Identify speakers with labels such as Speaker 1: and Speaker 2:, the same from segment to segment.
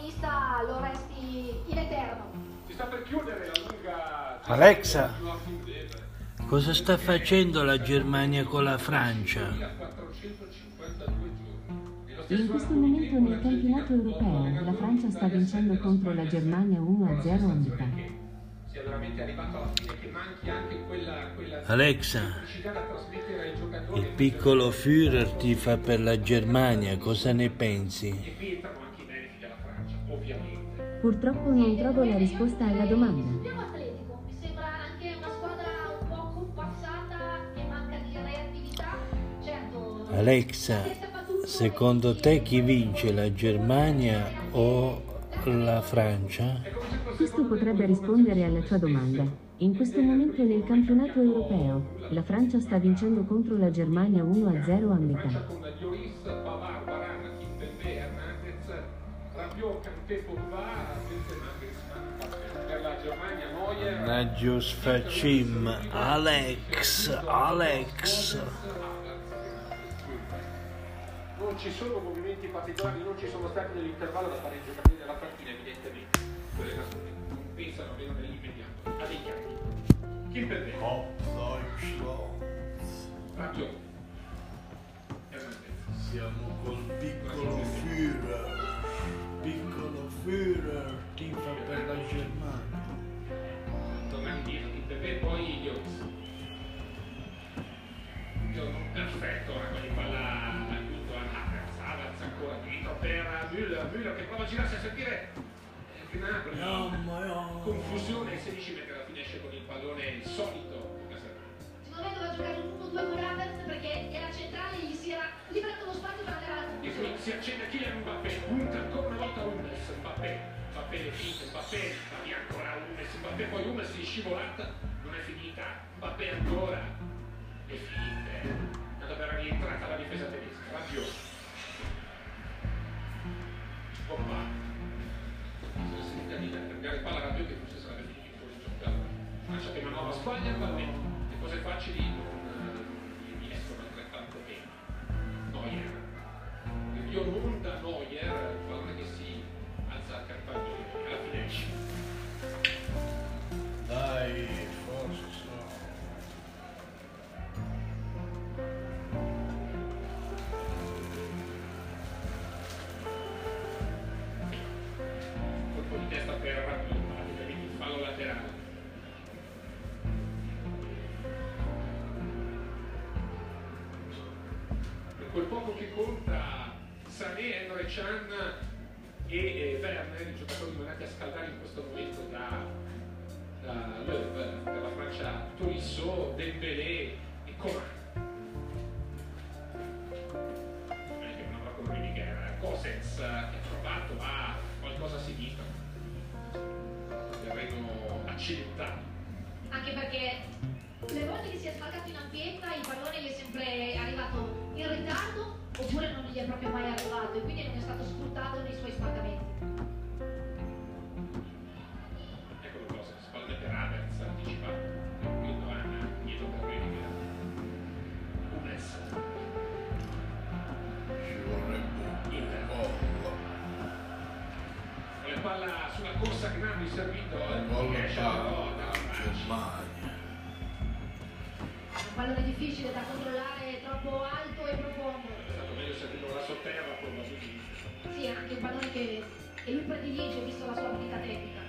Speaker 1: protagonista lo resti in eterno.
Speaker 2: Si sta per chiudere la lunga...
Speaker 3: Alexa, cosa sta facendo la Germania con la Francia?
Speaker 2: 452 giorni. Nello
Speaker 4: In questo momento nel campionato europeo la Francia sta vincendo contro la Germania 1-0 a metà.
Speaker 2: sia veramente arrivato alla fine che manchi anche quella, quella
Speaker 3: Alexa, il piccolo Führer tifa per la Germania, cosa ne pensi?
Speaker 4: Purtroppo non trovo la risposta alla domanda.
Speaker 1: Abbiamo Atletico, mi sembra anche una squadra un po' compassata che manca di reattività. Certo,
Speaker 3: Alexa, secondo te chi vince, la Germania o la Francia?
Speaker 4: Questo potrebbe rispondere alla tua domanda. In questo momento nel campionato europeo la Francia sta vincendo contro la Germania 1-0 a metà.
Speaker 3: Nagios Facim, Alex, Alex.
Speaker 2: Non ci sono movimenti particolari, non ci sono stati nell'intervallo da fare giocare della partita, evidentemente. Quelle nazioni non pensano almeno nell'immediato. A dei chiari. Kimpembe, Rabiot, Hernandez.
Speaker 3: Siamo col piccolo Führer, piccolo Führer tifa per la Germania.
Speaker 2: tornati dietro Kimpembe e poi. Giorno perfetto, ora con il palla appunto a Havertz, Havertz ancora dietro per Müller, Müller che prova a girarsi a sentire eh, Gnabry, confusione e 16 metri alla fine esce con il pallone il solito
Speaker 1: secondo me doveva giocare un 1-2 con Havertz perché era centrale e gli si era liberato lo spazio per conclusione.
Speaker 2: si accende Kylian Mbappé, punta ancora una volta Hummels, Mbappé, Mbappé le finte, Mbappé, via ancora Hummels, Mbappé poi Hummels in scivolata, non è finita, Mbappé ancora, le finte, tanto per rientrata la difesa tedesca, Rabiot, Pogba, se si tenta di cambiare palla Rabiot che forse sarebbe finito fuori gioco, allora, Francia che manovra Spagna, Mbappé, le cose facili non eh, gli escono altrettanto bene, Neuer, io non da Neuer, Anche
Speaker 1: perché le volte che si è sfalcato in ampiezza il pallone gli è sempre arrivato in ritardo oppure non gli è proprio mai arrivato e quindi non è stato sfruttato nei suoi sfalcamenti.
Speaker 2: eccolo cosa spalle per Havertz anticipato quindi Anna dietro per Rudiger Hummels
Speaker 3: Ci vorrebbe
Speaker 2: Inter
Speaker 3: gol.
Speaker 2: la palla sulla corsa servito che esce
Speaker 3: alla
Speaker 2: la gol
Speaker 3: Germania.
Speaker 1: Un pallone difficile da controllare, troppo alto e profondo.
Speaker 2: è stato meglio servirlo da sotterra probabilmente
Speaker 1: Sì, è anche un pallone che, che lui predilige visto la sua abilità tecnica.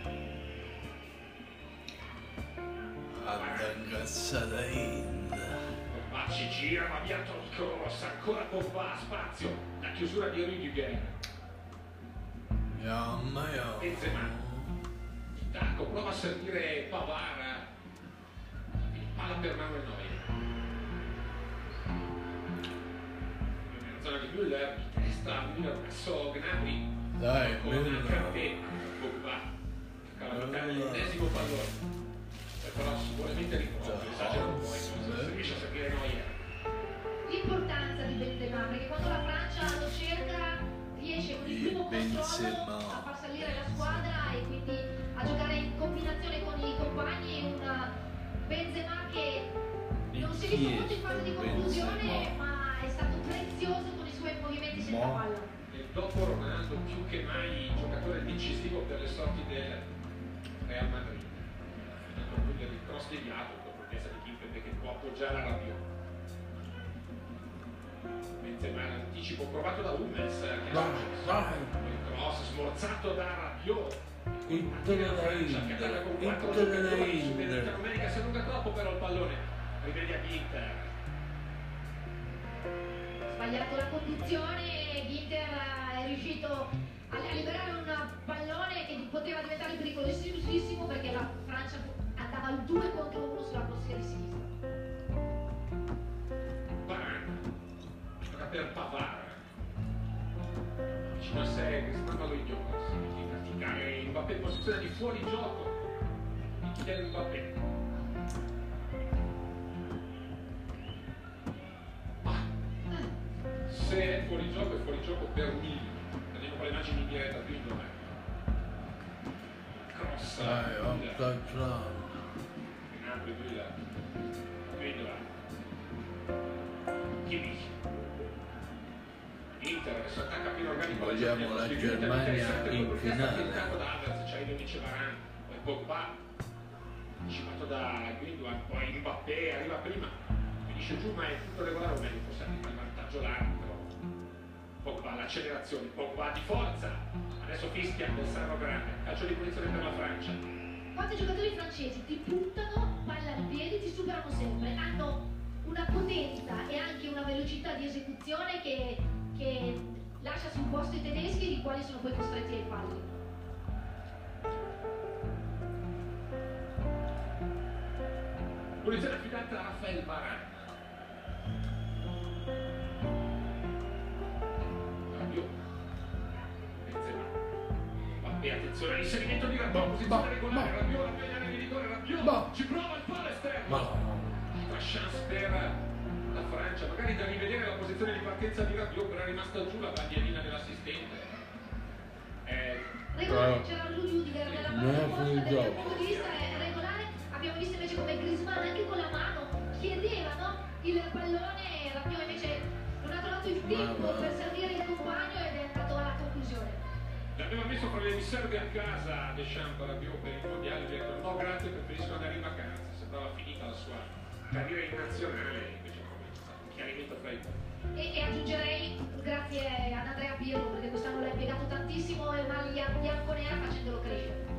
Speaker 3: Anda incazzata Inda.
Speaker 2: Pogba ci gira ma via il cross ancora Pogba spazio la chiusura di Rudiger
Speaker 3: Mamma mia.
Speaker 2: Benzema Tacco prova a servire Pavara. Palla per Manuel Neuer nella zona di Müller di testa Müller verso Gnabry
Speaker 3: Dai,
Speaker 2: con
Speaker 3: Müller.
Speaker 2: Kanté Pogba calamita l'ennesimo pallone. Poi però sicuramente ricordo esagero un po' e non riesce a servire Neuer
Speaker 1: L'importanza di Benzema, perché quando la Francia lo cerca riesce con il primo controllo a far salire la squadra e quindi a giocare in combinazione con i compagni e un Benzema che non si è visto molto in fase di conclusione ma è stato prezioso con i suoi movimenti senza palla.
Speaker 2: e è dopo Ronaldo più che mai giocatore decisivo per le sorti del Real Madrid. Finendo quindi il cross deviato con l'urgenza di Kimpembe che può appoggiare a Rabiot. Benzema l'anticipo provato da Hummels che
Speaker 3: dai.
Speaker 2: il cross smorzato da Rabiot.
Speaker 3: Inter da Inter, Inter da Inter.
Speaker 2: Domenica si allunga troppo però il pallone. Rivedi a Inter.
Speaker 1: sbagliato la conduzione, Ginter è riuscito a a liberare un pallone che poteva diventare pericolosissimo perché la Francia andava al 2 contro 1 sulla corsia di sinistra.
Speaker 2: Varane. Gioca per Pavard. Vicino a sé, che sembra lo ignora. In praticare Mbappé in posizione di fuori gioco. di Kylian Mbappé. Ma se è fuori gioco, è fuori gioco per Milan. Vediamo con le immagini in diretta qui dov'è. Cross.
Speaker 3: Dai, oh,
Speaker 2: Milan.
Speaker 3: touchdown.
Speaker 2: In apre qui là. Qui dov'è. Kimmich.
Speaker 3: Vogliamo la Germania in finale.
Speaker 2: Anticipato da Guidoan, poi Mbappé arriva prima, finisce giù ma è tutto regolare o meglio forse anche il vantaggio l'arbitro. Pogba l'accelerazione, Pogba di forza, adesso fischia del Serro Grande, calcio di punizione per la Francia.
Speaker 1: Quanti giocatori francesi ti puntano, palla al piede, ti superano sempre, hanno una potenza e anche una velocità di esecuzione che, che lascia sul posto i tedeschi, i quali sono poi costretti ai falli.
Speaker 2: Punizione affidata a Rafael Varane. Rabiot. Benzema. Mbappé, attenzione all'inserimento di Rabiot, posizione regolare, Rabiot, la pegna di rigore, Rabiot, ci prova il palo esterno.
Speaker 3: Ma
Speaker 2: Altra chance per Francia, magari da rivedere la posizione di partenza di Rabiot, però è rimasta giù la bandierina dell'assistente. Eh,
Speaker 1: Regolare, c'era Lu Rudiger nella
Speaker 3: fuori
Speaker 1: opposta, dal mio punto di vista è regolare, abbiamo visto invece come Griezmann anche con la mano chiedevano il pallone, Rabiot invece non ha trovato il tempo per servire il compagno ed è andato alla conclusione.
Speaker 2: L'aveva messo fra le riserve a casa Deschamps Rabiot per il mondiale, gli ha detto no grazie, preferisco andare in vacanza, sembrava finita la sua carriera in nazionale, invece come è stato un chiarimento fra i.
Speaker 1: E, e aggiungerei grazie ad Andrea Pirlo perché quest'anno l'ha impiegato tantissimo e maglia bianconera facendolo crescere.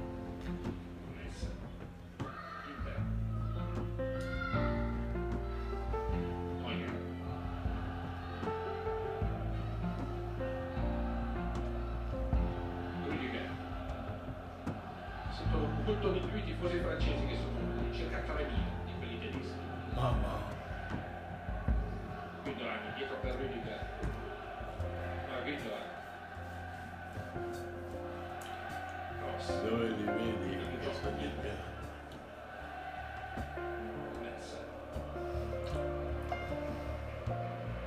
Speaker 2: Sento molto di più i tifosi francesi che sono circa 3.000 di quelli tedeschi.
Speaker 3: mamma.
Speaker 2: Guidoani dietro per Rudiger. No, Guidoani. Cross.
Speaker 3: Dove li vedi?
Speaker 2: Messa.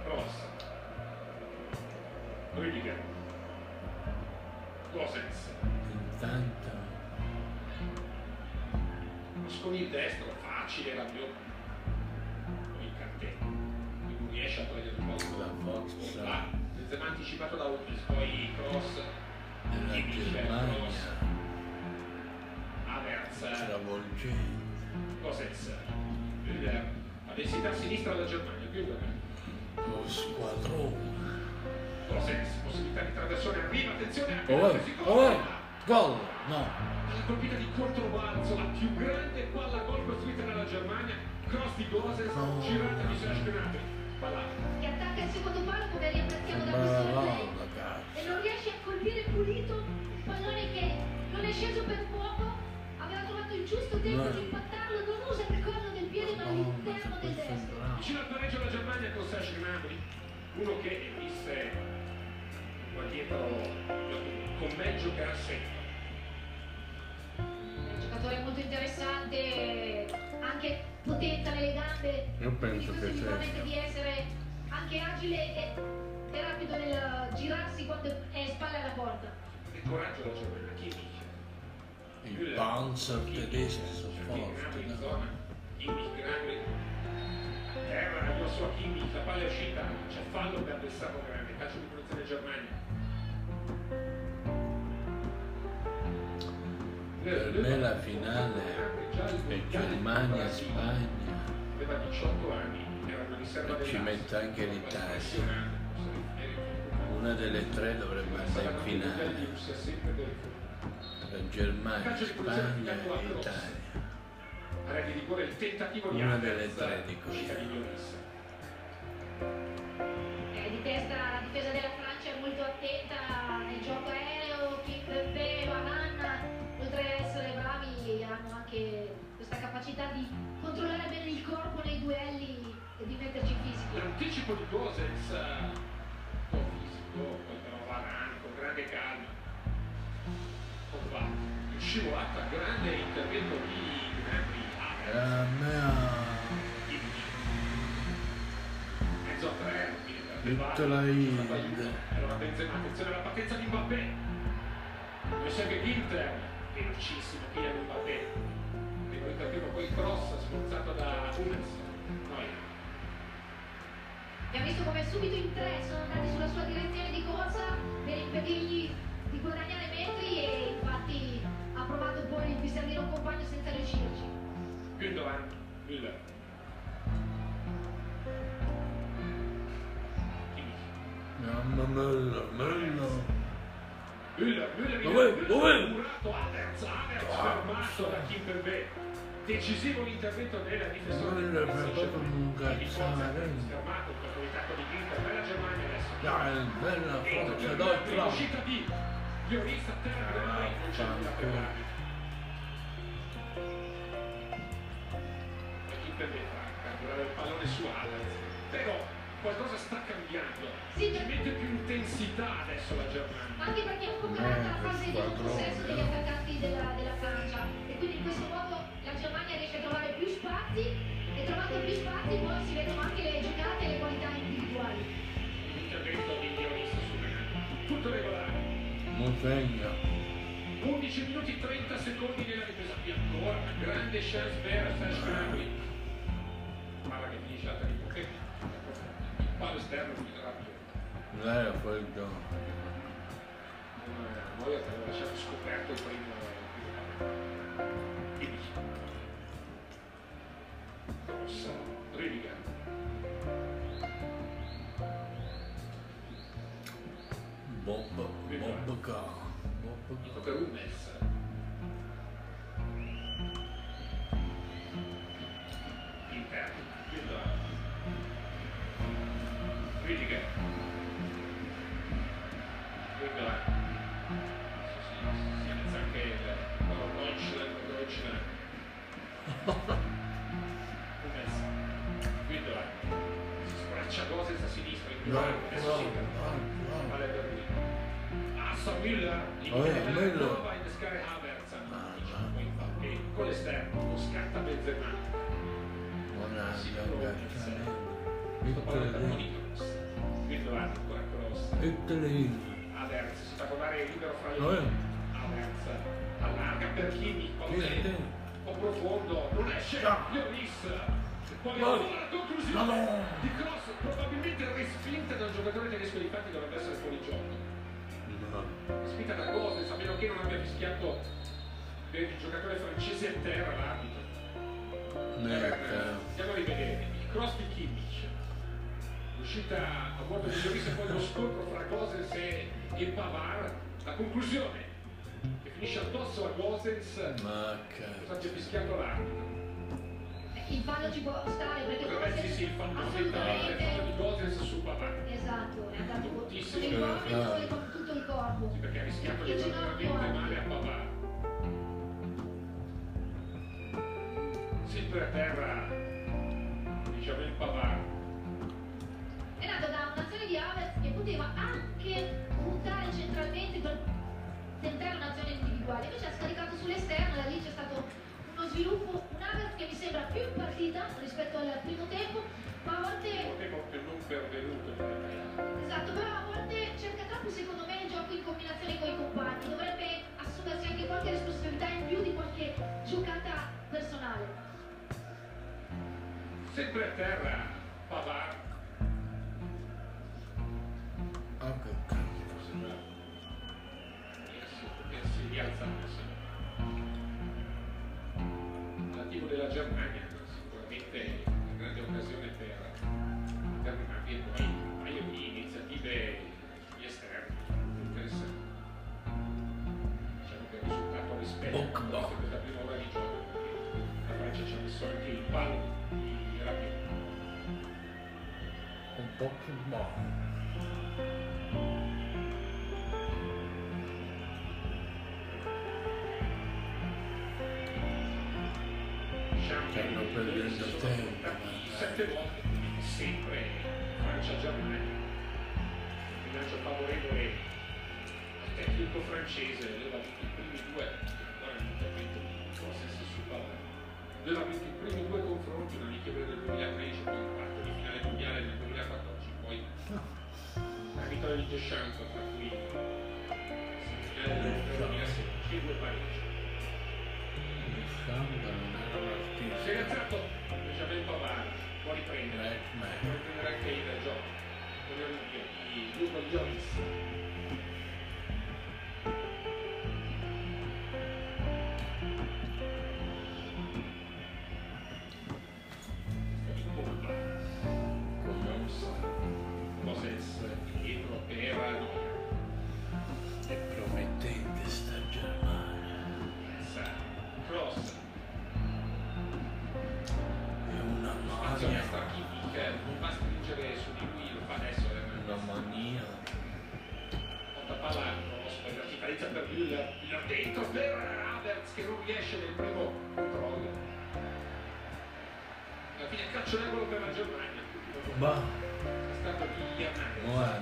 Speaker 2: Cross. Rudiger. Gosens.
Speaker 3: Intanto
Speaker 2: Con il destro, facile, Rabiot. Poi Riesce a togliere il posto.
Speaker 3: la forza
Speaker 2: Là, Benzema anticipato da Hummels, poi cross.
Speaker 3: della. Germania
Speaker 2: Havertz.
Speaker 3: travolgente.
Speaker 2: Gosens. Müller. A sinistra della Germania, Müller.
Speaker 3: Lo squadrone.
Speaker 2: Gosens, possibilità di traversone, arriva, attenzione,
Speaker 3: Oh, oh,
Speaker 2: gol!
Speaker 3: No,
Speaker 2: colpita di controbalzo, la più grande palla gol costruita dalla Germania, cross di Gosens,
Speaker 3: No.
Speaker 2: girata di Serge Gnabry.
Speaker 1: Che attacca il secondo palo come riapprezziamo da questo
Speaker 3: cazzo.
Speaker 1: e non riesce a colpire pulito un pallone che non è sceso per poco, aveva trovato il giusto tempo
Speaker 3: No.
Speaker 1: di impattarlo, non usa il collo del piede ma
Speaker 3: No,
Speaker 1: all'interno del destro.
Speaker 2: Vicino al pareggio la Germania con Serge Gnabry, uno che visse qua dietro con Meggio che era sempre.
Speaker 1: È un giocatore molto interessante, anche potenza nelle gambe.
Speaker 3: Io penso che
Speaker 1: sicuramente
Speaker 3: sia.
Speaker 1: di essere anche agile e, e rapido nel girarsi quando è spalle alla porta.
Speaker 2: Che coraggio la Germania, Kimmich.
Speaker 3: I Panzer tedeschi sono forti,
Speaker 2: in
Speaker 3: no?
Speaker 2: zona. Kimmich. A terra, addosso a Kimmich, la palla è uscita, c'è fallo per del Servo Grande, calcio di punizione Germania.
Speaker 3: Per me la finale è Germania-Spagna
Speaker 2: aveva 18 anni, era una riserva
Speaker 3: e ci metto anche l'Italia. Una delle tre dovrebbe andare in finale. Tra Germania, Spagna e Italia. Una delle tre di
Speaker 2: uscita di.
Speaker 1: Eh, testa la difesa della Francia è molto attenta nel gioco aereo, anche questa capacità di controllare bene il corpo nei duelli e di metterci fisici.
Speaker 2: L'anticipo di Gosens, un po' fisico, poi però Varane con grande calma. In scivolata, grande intervento di Gnabry, Havertz,
Speaker 3: a me ha-
Speaker 2: Kimmich. Mezzo a tre, quindi per
Speaker 3: Tutta
Speaker 2: Dybala,
Speaker 3: la
Speaker 2: è
Speaker 3: Inde.
Speaker 2: stata aiuto. Allora attenzione, attenzione alla partenza di Mbappé. Dove serve Ginter, velocissimo Kylian Mbappé. Intervento, poi cross sforzato da Hummels. Neuer.
Speaker 1: Abbiamo visto come subito in tre sono andati sulla sua direzione di corsa per impedirgli di guadagnare metri e infatti ha provato poi di servire un compagno senza riuscirci.
Speaker 2: Gündogan, Müller. Kimmich.
Speaker 3: Mamma mia, mia.
Speaker 2: Müller, Müller,
Speaker 3: Dov'è?
Speaker 2: Müller,
Speaker 3: Dov'è?
Speaker 2: murato, Havertz, Havertz,
Speaker 3: Ah,
Speaker 2: fermato da Kimpembe. Decisivo l'intervento della difensore
Speaker 3: Müller
Speaker 2: del
Speaker 3: per
Speaker 2: Paris
Speaker 3: proprio
Speaker 2: Saint-Germain.
Speaker 3: un
Speaker 2: Di forza,
Speaker 3: cazzare.
Speaker 2: schermato il controllato di Ginter, bella Germania adesso.
Speaker 3: Dai, bella forza,
Speaker 2: per
Speaker 3: dai,
Speaker 2: Gnabry,
Speaker 3: Flavio.
Speaker 2: Uscita di Lloris a terra, non c'è nulla per. E Kimpembe fa catturare il pallone su Havertz. Però qualcosa sta cambiando.
Speaker 1: Sì,
Speaker 2: Ci
Speaker 1: per-
Speaker 2: mette più intensità adesso la Germania.
Speaker 1: Anche perché è un po' calata la fase di possesso degli attaccanti della, della Francia e quindi in questo modo la Germania riesce a trovare più spazi e trovando più spazi poi si vedono anche le giocate e le qualità individuali.
Speaker 2: Intervento di Lloris su Gnabry. Tutto regolare.
Speaker 3: Musegna.
Speaker 2: 11 minuti e 30 secondi nella ripresa qui ancora una grande chance per Gnabry palla che finisce di Pochetti il palo esterno di rabbio
Speaker 3: Lei era fuori il gioco.
Speaker 2: noi abbiamo lasciato scoperto il primo Kimmich cross Rüdiger
Speaker 3: Bob, Bob K. Bob K.
Speaker 2: per Hummels interno Gündogan Rüdiger Gündogan si, si, si alza anche il oh, Deutschland Deutschland. Hummels Assa Müller, il
Speaker 3: Oh,
Speaker 2: prova a innescare Havertz, Mbappé con l'esterno, lo scatta Benzema. Monicos. Gündogan ancora cross. Havertz si fa trovare libero fra le
Speaker 3: eh.
Speaker 2: linee. Havertz allarga per Kimi, po' profondo, non esce,
Speaker 3: Ah.
Speaker 2: Lloris. Poi
Speaker 3: No.
Speaker 2: la conclusione
Speaker 3: No.
Speaker 2: di cross, probabilmente respinta dal giocatore tedesco, infatti dovrebbe essere fuori gioco. spinta da Gosens, a meno che non abbia fischiato per il giocatore francese a terra l'arbitro.
Speaker 3: Merda.
Speaker 2: Andiamo a rivedere il cross di Kimmich. L'uscita a bordo di Lloris e poi lo scontro fra Gosens e, e Pavard. La conclusione che finisce addosso a Gosens
Speaker 3: Ma cazzo.
Speaker 2: abbia fischiato l'arbitro.
Speaker 1: Il fallo ci può stare perché
Speaker 2: Potrebbe sì, sì, il fallo il
Speaker 1: assolutamente
Speaker 2: fallo di Gosens su Pavard.
Speaker 1: esatto, è andato
Speaker 2: Moltissimo.
Speaker 1: il corpo e con tutto il corpo.
Speaker 2: Sì, perché ha rischiato di
Speaker 1: Il
Speaker 2: fare
Speaker 1: ginocchio
Speaker 2: veramente male a Pavard. Sempre a terra, diciamo il Pavard.
Speaker 1: È nato da un'azione di Havertz che poteva anche puntare centralmente per tentare un'azione individuale, invece ha scaricato sull'esterno, da lì c'è stato uno sviluppo, un Havertz che mi sembra più in partita rispetto al primo tempo, ma a volte
Speaker 2: Potevo che non pervenuto.
Speaker 1: Esatto, però a volte cerca troppo secondo me il gioco in combinazione con i compagni, dovrebbe assumersi anche qualche responsabilità in più di qualche giocata personale.
Speaker 2: Sempre a terra, Pavard.
Speaker 3: Che cazzo.
Speaker 2: Forse bravo. E si, e si rialza. Germania sicuramente una grande occasione per terminarli e poi un paio di iniziative sugli esterni interessanti. Diciamo che il risultato rispetto a questa prima ora di gioco, perché la Francia ci ha messo anche il palo di Rabiot.
Speaker 3: Un po' Stanno perdendo tempo,
Speaker 2: Sette volte, sempre Francia-Germania. Bilancio favorevole al tecnico francese, aveva vinto i primi due, ora intervento di Cossens sul pallone. Aveva vinto i primi due confronti, una Amichevole del 2013, poi un quarto di finale mondiale nel 2014, poi la Ligue des Champions, tra cui semifinale del 2016 e due
Speaker 3: era un
Speaker 2: Si è alzato Benjamin Pavard, può riprendere, può riprendere anche il gioco. Di Luca.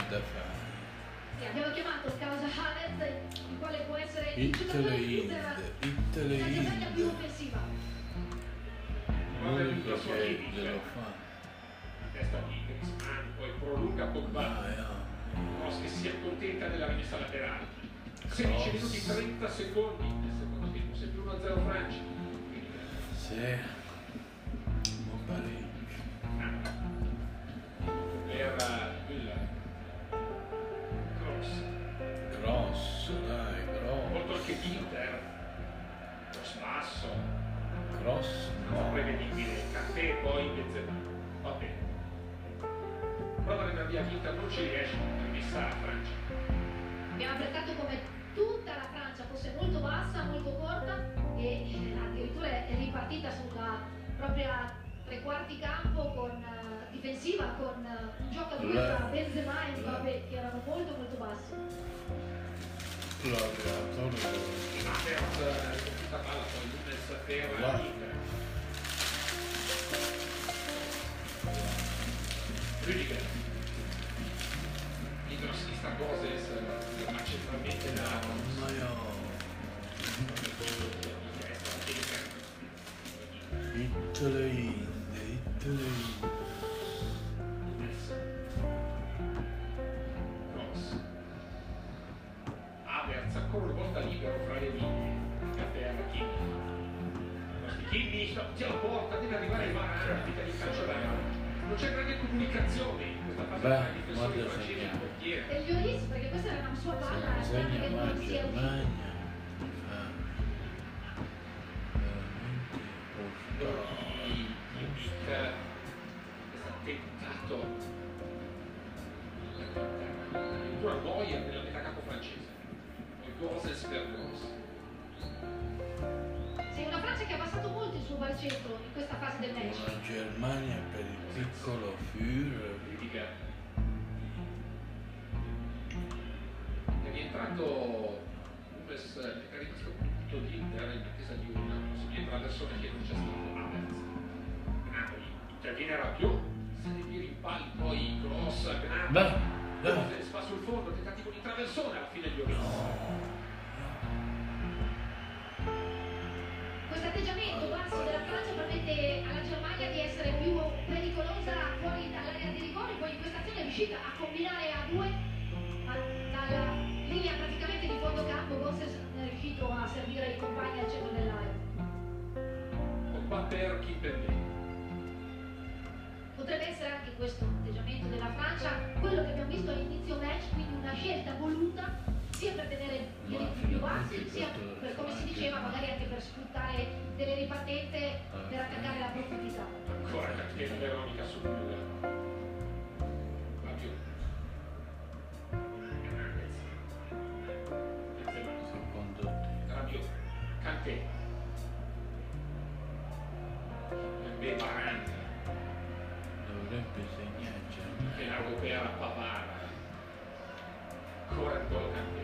Speaker 1: Sì, abbiamo chiamato causa Havertz, il quale può essere il giocatore di
Speaker 3: Ind,
Speaker 1: Inter
Speaker 3: Ittele
Speaker 1: la Germania più offensiva.
Speaker 3: L'unico che glielo fa.
Speaker 2: Testa di Griezmann, poi prolunga Pogba.
Speaker 3: Ah.
Speaker 2: Cross che si accontenta della rimessa laterale. 16
Speaker 3: Cross.
Speaker 2: minuti 30 secondi nel secondo tempo, sempre 1-0 Francia. Eh,
Speaker 3: Sì. Ma pareggio.
Speaker 2: per Lo spasso.
Speaker 3: Grosso.
Speaker 2: Non prevedibile. Caffè e poi Benzema. Va bene. Prova ad andare via l'Inter, non ci riesce. Rimessa la Francia.
Speaker 1: Abbiamo apprezzato come tutta la Francia fosse molto bassa, molto corta e eh, addirittura è ripartita sulla propria tre quarti campo con, eh, difensiva con eh, un gioco a due tra Benzema e Mbappé che erano molto molto bassi.
Speaker 3: L'allenatore
Speaker 2: Havertz eh, con tutta palla, poi Nunes per
Speaker 3: Guarda.
Speaker 2: l'Inter. Rüdiger. Dietro a sinistra Goses, ma centralmente da
Speaker 3: Ma io. Ittele
Speaker 2: Kimmich davanti alla porta, deve arrivare in Varane, vita di calcio d'angolo. Non c'è grande comunicazione in questa fase
Speaker 3: Beh,
Speaker 2: tra i difensori
Speaker 3: guarda
Speaker 2: francesi e il
Speaker 3: segnato.
Speaker 2: portiere.
Speaker 1: E Lloris perché questa era una sua palla,
Speaker 3: segna
Speaker 1: che non sia uscita.
Speaker 2: Tentato addirittura Neuer nella metà campo francese poi Goses per Gos
Speaker 1: il suo barcentro in questa fase del match.
Speaker 3: Una Germania per il piccolo Führer.
Speaker 2: È rientrato Nunes è rimasto punto di Inter in attesa di una possibile traversone che non c'è stato Havertz Gnabry interviene Rabiot se ne tira in pali poi cross Gnabry fa sul fondo tentativo di traversone alla fine gli Lloris
Speaker 1: Questo atteggiamento basso della Francia permette alla Germania di essere più pericolosa fuori dall'area di rigore, poi in questa azione è riuscita a combinare a due ma dalla linea praticamente di fondo campo, Gosses è riuscito a servire i compagni al centro dell'area.
Speaker 2: Pogba per Kimpembe
Speaker 1: Potrebbe essere anche questo atteggiamento della Francia, quello che abbiamo visto all'inizio match, quindi una scelta voluta sia per tenere i ritmi più bassi, sia per, come si diceva, magari anche per sfruttare delle ripartenze per attaccare la profondità.
Speaker 2: Ancora cattiva Veronica sul. Benzema.
Speaker 3: Secondo te.
Speaker 2: Rabiot. Kanté. Mbappé Varane.
Speaker 3: Dovrebbe segnarci.
Speaker 2: Che l'europea la Pavara. Ancora N'Golo Kanté.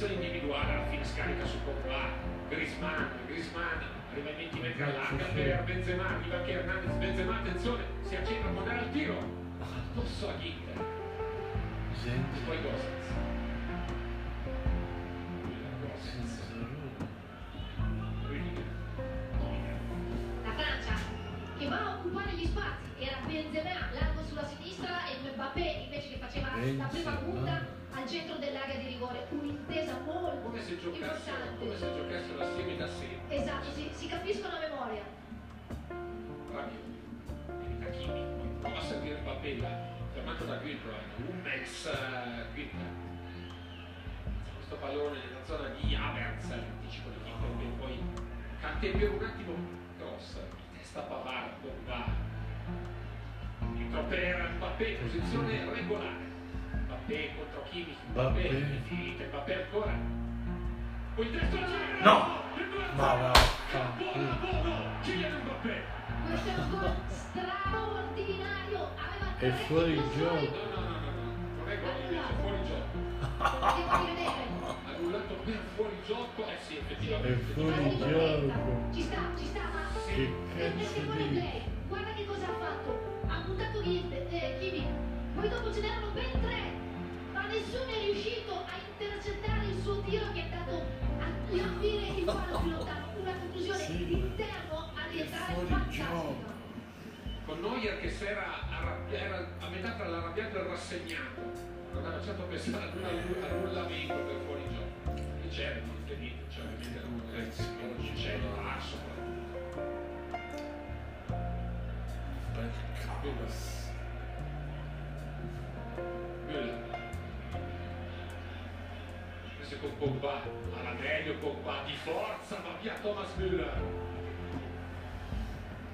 Speaker 2: Candidazione individuale alla fine scarica su Pogba, Griezmann, Griezmann, arriva ai 20 metri all'arca per Benzema, arriva anche Hernandez, Benzema, attenzione, si accende a mandare al tiro, addosso a Ginter, e poi Gosens.
Speaker 1: La Francia che va a occupare gli spazi. Era Benzema largo sulla sinistra e Mbappé invece che faceva la prima punta al centro dell'area di rigore. Un'intesa molto
Speaker 2: come se giocassero,
Speaker 1: importante.
Speaker 2: come se giocassero assieme da sempre.
Speaker 1: Esatto, si, si capiscono a memoria.
Speaker 2: Rabiot, Hakimi, prova a servire Mbappé là, fermato da Günther, Hummels, eh, Günther. Questo pallone nella zona di Havertz, l'anticipo di Kimpembe, poi Kanté per un attimo, cross, di testa Pavard, Pogba. Dentro per Mbappé, posizione regolare. Mbappé contro Kimmich, Mbappé,
Speaker 3: Mbappé.
Speaker 2: finite, Mbappé ancora. Poi il testo
Speaker 3: No!
Speaker 2: Due a
Speaker 3: Ma vaffanculo.
Speaker 2: Buona buono, Kylian Mbappé.
Speaker 1: Questo è un gol straordinario. Aveva
Speaker 3: È fuori gioco.
Speaker 2: No, no, no, no, no, non è gol invece, è fuori gioco. Annullato per fuori gioco, eh sì,
Speaker 3: È
Speaker 2: effettivamente.
Speaker 3: fuori gioco.
Speaker 1: Ci sta, ci sta, ma
Speaker 3: Che cazzo di...
Speaker 1: guarda che cosa ha fatto. Ha puntato niente, eh, Kimi. Poi dopo ce n'erano ben tre. Nessuno è riuscito a intercettare il suo tiro che è andato a lambire il palo più lontano. Una conclusione
Speaker 3: Sì.
Speaker 1: d'interno a rientrare
Speaker 3: fuori
Speaker 1: fantastica.
Speaker 3: gioco.
Speaker 2: Con Neuer che si era, era a metà tra l'arrabbiato e il rassegnato. Non aveva certo pensato ad un annu- annullamento per fuori gioco. E c'era niente niente, cioè ovviamente non non c'è il soprattutto.
Speaker 3: Per
Speaker 2: È con Pogba, alla meglio Pogba di forza, va via Thomas Müller.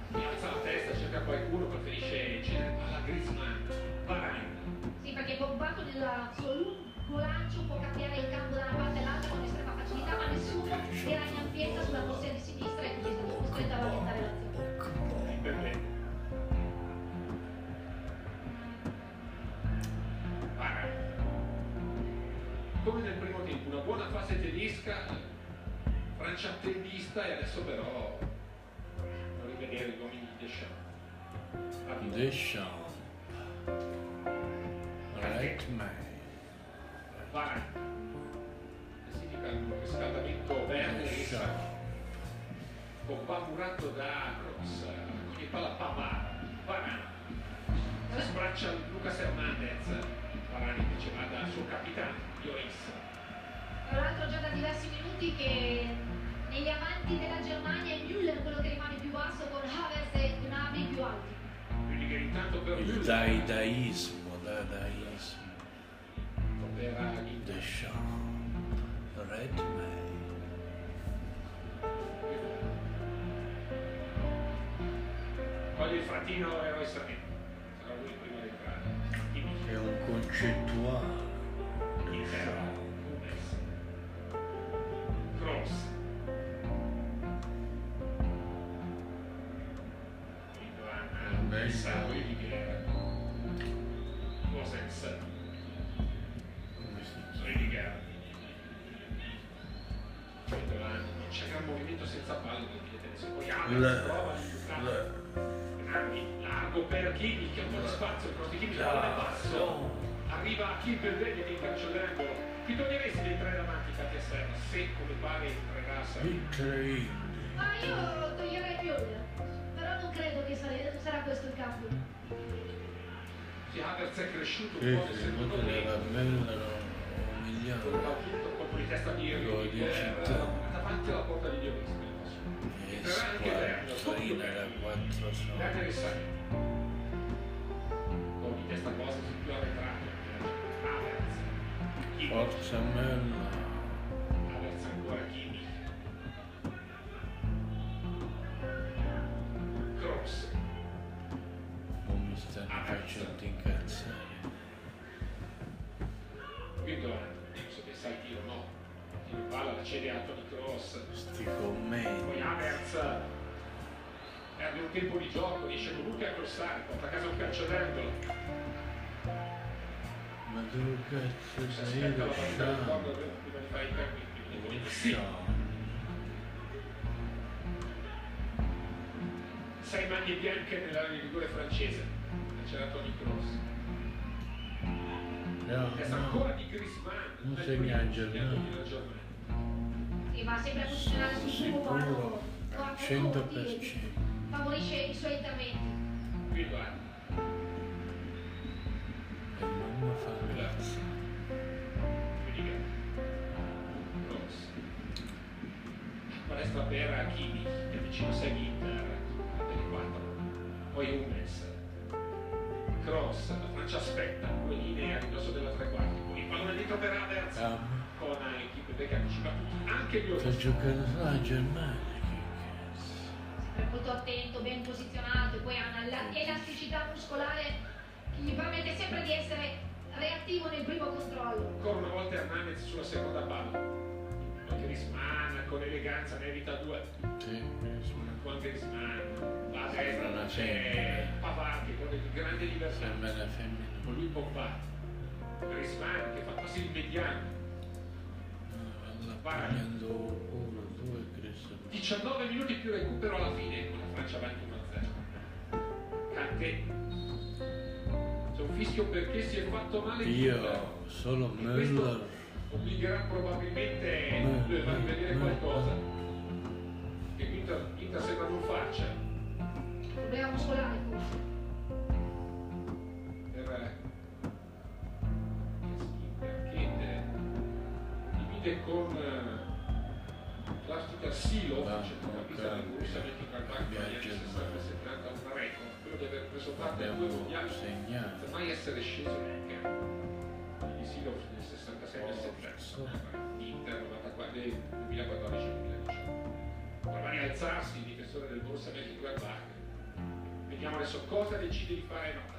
Speaker 2: Mi alza la testa, cerca qualcuno, preferisce cedere alla Griezmann. Varane.
Speaker 1: Sì, perché Pogba con il suo lancio può cambiare il campo da una parte all'altra con estrema facilità, ma nessuno era in ampiezza sulla corsia di sinistra e quindi è stato costretto a rallentare l'azione.
Speaker 2: Come nel primo tempo, una buona fase tedesca, Francia attendista e adesso però non rivedere gli uomini di Deschamps.
Speaker 3: Deschamps. Redmayne.
Speaker 2: Varane. Significa un riscaldamento verde e
Speaker 3: Deschamps.
Speaker 2: Pogba murato da Cross, ogni palla Pavard, Varane. Sbraccia Lucas Hernandez, Varane invece va dal suo capitano, Lloris.
Speaker 1: Tra l'altro già da diversi minuti che negli avanti della Germania è Müller quello che rimane più basso con Havertz e Gnabry più alti.
Speaker 2: Quindi che intanto per
Speaker 3: Il
Speaker 2: Müller
Speaker 3: daidaismo, dadaismo.
Speaker 2: era in
Speaker 3: Deschamps. Redmayne.
Speaker 2: Voglio il fratino eroe Sané. Sarà lui il primo di entrare.
Speaker 3: È un concettuale.
Speaker 2: Serra, se come pare entrerà a serra.
Speaker 3: Incredibile.
Speaker 1: Ma io toglierei Müller, però non credo che sare- sarà questo il cambio.
Speaker 2: Sì, Havertz è cresciuto un po'
Speaker 3: della
Speaker 2: tempo.
Speaker 3: bella
Speaker 2: Con
Speaker 3: umiliante.
Speaker 2: un battuto colpo di testa di
Speaker 3: Lo dici
Speaker 2: Rüdiger
Speaker 3: te.
Speaker 2: davanti alla porta di Dionis.
Speaker 3: E
Speaker 2: Entrerà anche Werner,
Speaker 3: da
Speaker 2: bene.
Speaker 3: quattro soldi.
Speaker 2: Werner e Sané. Con di testa cosa si più arretrato. Havertz.
Speaker 3: Forza Mella.
Speaker 2: Cross.
Speaker 3: Non mi stanno facendo incazzare.
Speaker 2: Gundogan, non so che sa il tiro, no. In palla, la cede alto di Cross.
Speaker 3: Sti
Speaker 2: Poi
Speaker 3: commenti.
Speaker 2: Havertz perde un tempo di gioco, riesce comunque a crossare, porta a casa un calcio d'angolo.
Speaker 3: Ma dove cazzo sei
Speaker 2: aspetta la partita corner prima di fare i cambi, quindi sei maglie bianche nell'area di rigore francese. C'era Tony Cross.
Speaker 3: No,
Speaker 2: È
Speaker 3: no.
Speaker 2: ancora di Griezmann.
Speaker 3: Non
Speaker 2: primo
Speaker 3: il Germania.
Speaker 2: segnato della Germania.
Speaker 1: Sì, va sempre a posizionare sul suo quadro.
Speaker 3: al 100%.
Speaker 1: Favorisce i suoi interventi.
Speaker 2: Gundogan.
Speaker 3: E non mi fa grazie.
Speaker 2: Cross. Palestra per Hakimi, che è vicino a sé l'Inter, 4. Poi Hummels. Cross, la Francia aspetta, due linee a ridosso della tre quarti. Poi il pallone dietro per Havertz
Speaker 3: Ah,
Speaker 2: con Kimpembe che anticipa tutti, anche gli
Speaker 3: sta
Speaker 2: otto.
Speaker 3: giocando la Germania. Che cazzo.
Speaker 1: Sempre molto attento, ben posizionato, e poi ha una elasticità muscolare che gli permette sempre di essere reattivo nel primo controllo.
Speaker 2: Ancora una volta Hernandez sulla seconda palla. Poi Griezmann con eleganza ne evita due.
Speaker 3: Sì.
Speaker 2: Con Griezmann, va a destra,
Speaker 3: Una
Speaker 2: c'è Pavard che con grande libertà.
Speaker 3: Sembra una femmina.
Speaker 2: Con lui Pogba. Griezmann che fa quasi il mediano.
Speaker 3: Prendendo uno, due, Griezmann.
Speaker 2: 19 minuti più recupero alla fine con la Francia avanti 1-0. Kanté. C'è un fischio perché si è fatto male il Müller.
Speaker 3: Io, solo Müller.
Speaker 2: Obbligherà probabilmente
Speaker 3: Müller
Speaker 2: a rivedere qualcosa. Che l'Inter, l'Inter sembra non farcela.
Speaker 1: Problema muscolare forse.
Speaker 2: Per eh, divide con eh, l'Astica Silo,
Speaker 3: Ah,
Speaker 2: centrocampista
Speaker 3: ok.
Speaker 2: del Borussia Mönchengladbach negli anni 60-70, un record, quello di aver preso parte a due mondiali mai essere sceso in campo. Quindi Silo nel 66 nel 70, Inter 94, nel 2014-2018. Prova a rialzarsi il difensore del Borussia Mönchengladbach. Vediamo adesso cosa decide di fare no.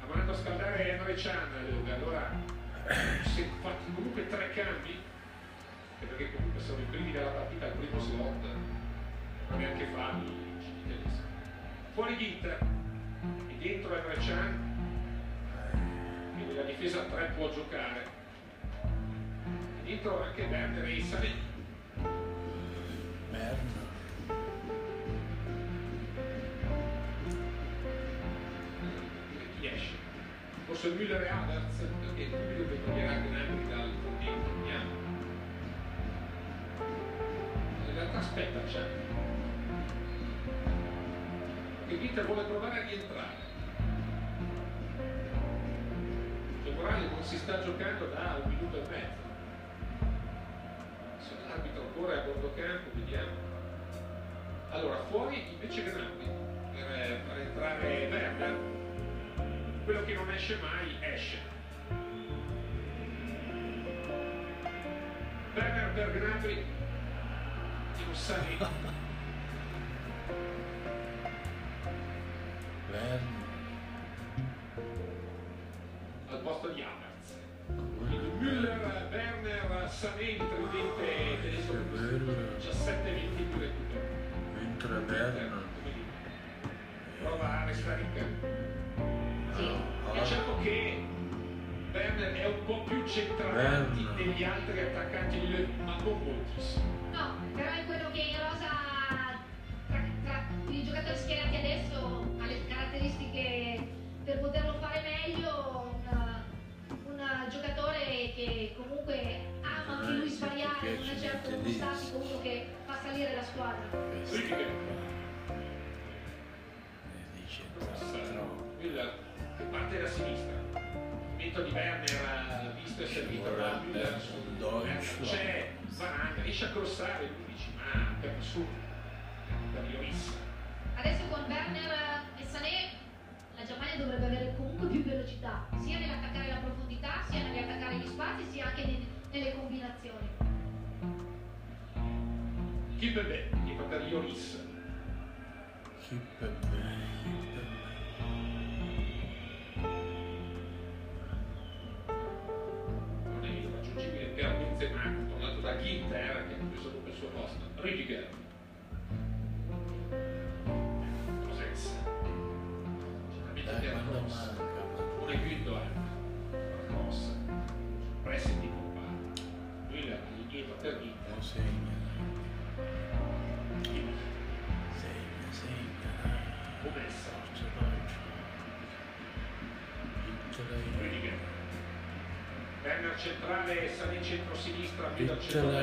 Speaker 2: Ha mandato a scaldare Emre eh, allora si è fatti comunque tre cambi, perché comunque sono i primi della partita al primo slot, non neanche farli i tedeschi. Fuori l'Inter, e dentro Emre Can, quindi la difesa a tre può giocare. E dentro anche Werner e Sané.
Speaker 3: Merda.
Speaker 2: chi esce. Forse Müller e Havertz, perché subito che toglierà Gnabry dal vediamo. In realtà aspetta c'è. Che l'Inter vuole provare a rientrare. Morale non si sta giocando da un minuto e mezzo. Se l'arbitro ancora è a bordo campo, vediamo. Allora, fuori invece Gnabry per far entrare Werner quello che non esce mai esce. Werner per Gnabry e un Sané. posto di Havertz. Quindi Müller, Werner, Sané, tridente tedesco
Speaker 3: Che
Speaker 2: per questo
Speaker 3: bello.
Speaker 2: 17 20 più recupero.
Speaker 3: Mentre
Speaker 2: Werner,
Speaker 3: Werner.
Speaker 2: come dire, Prova a restare in campo.
Speaker 1: Sì.
Speaker 2: Diciamo che Werner è un po' più centrale degli altri attaccanti di ma non moltissimo.
Speaker 1: No, però è quello che in rosa tra, tra i giocatori schierati adesso ha le caratteristiche per poterlo fare meglio, un, giocatore che comunque ama anche lui sbagliare, non è certo uno statico, uno che fa salire la squadra.
Speaker 2: Müller che parte da sinistra. Il movimento di Werner visto e servito da Müller
Speaker 3: un
Speaker 2: su
Speaker 3: Deutschland.
Speaker 2: C'è Varane, riesce a crossare, lui dici ma per su, per Lloris.
Speaker 1: Adesso con Werner e Sané la Germania dovrebbe avere comunque più velocità, sia nell'attaccare la profondità, sia nell'attaccare gli spazi, sia anche nel- nelle combinazioni.
Speaker 2: Kimpembe, il per Ioris. Non è irraggiungibile per Benzema, tornato da Ginter, che ha preso come suo posto. Rüdiger. Per
Speaker 3: manca, ma-
Speaker 2: Una Gündogan. Cross. Pressing di Pogba. Müller, indietro per Ginter.
Speaker 3: Non segna, segna, segna, Roger. Picciola in-
Speaker 2: Rüdiger. Werner centrale, Sané centro-sinistra, Müller
Speaker 3: Picciola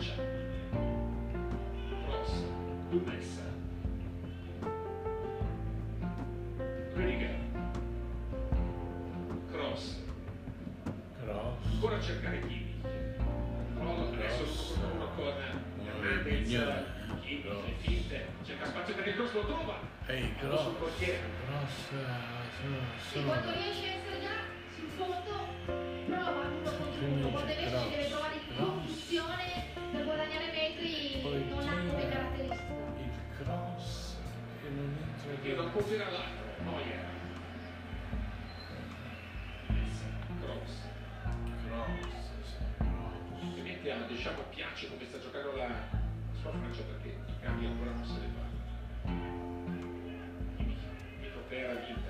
Speaker 2: Francia. Cross, Hummels. Rüdiger. Cross.
Speaker 3: Cross.
Speaker 2: Ancora a cercare Kimmich. Controllo, adesso
Speaker 3: Cross.
Speaker 2: uno con Hernandez.
Speaker 3: Cross.
Speaker 2: le finte, cerca spazio per il cross, lo trova.
Speaker 3: Ehi,
Speaker 2: Quello
Speaker 3: cross.
Speaker 2: sul portiere.
Speaker 3: Cross,
Speaker 1: E
Speaker 3: sono,
Speaker 1: quando
Speaker 3: sono.
Speaker 1: riesce a essere già sul fondo, prova uno contro
Speaker 3: dice
Speaker 1: Quando invece deve trovare in confusione per guadagnare metri,
Speaker 3: Poi
Speaker 1: non ha come caratteristica.
Speaker 3: Il cross che non entra
Speaker 2: Che non può tirare l'altro. Neuer. Cross.
Speaker 3: Cross, cross.
Speaker 2: Ovviamente a Deschamps piace come sta giocando la sua Francia perché i cambi ancora non se ne per l'Inter.
Speaker 1: Direi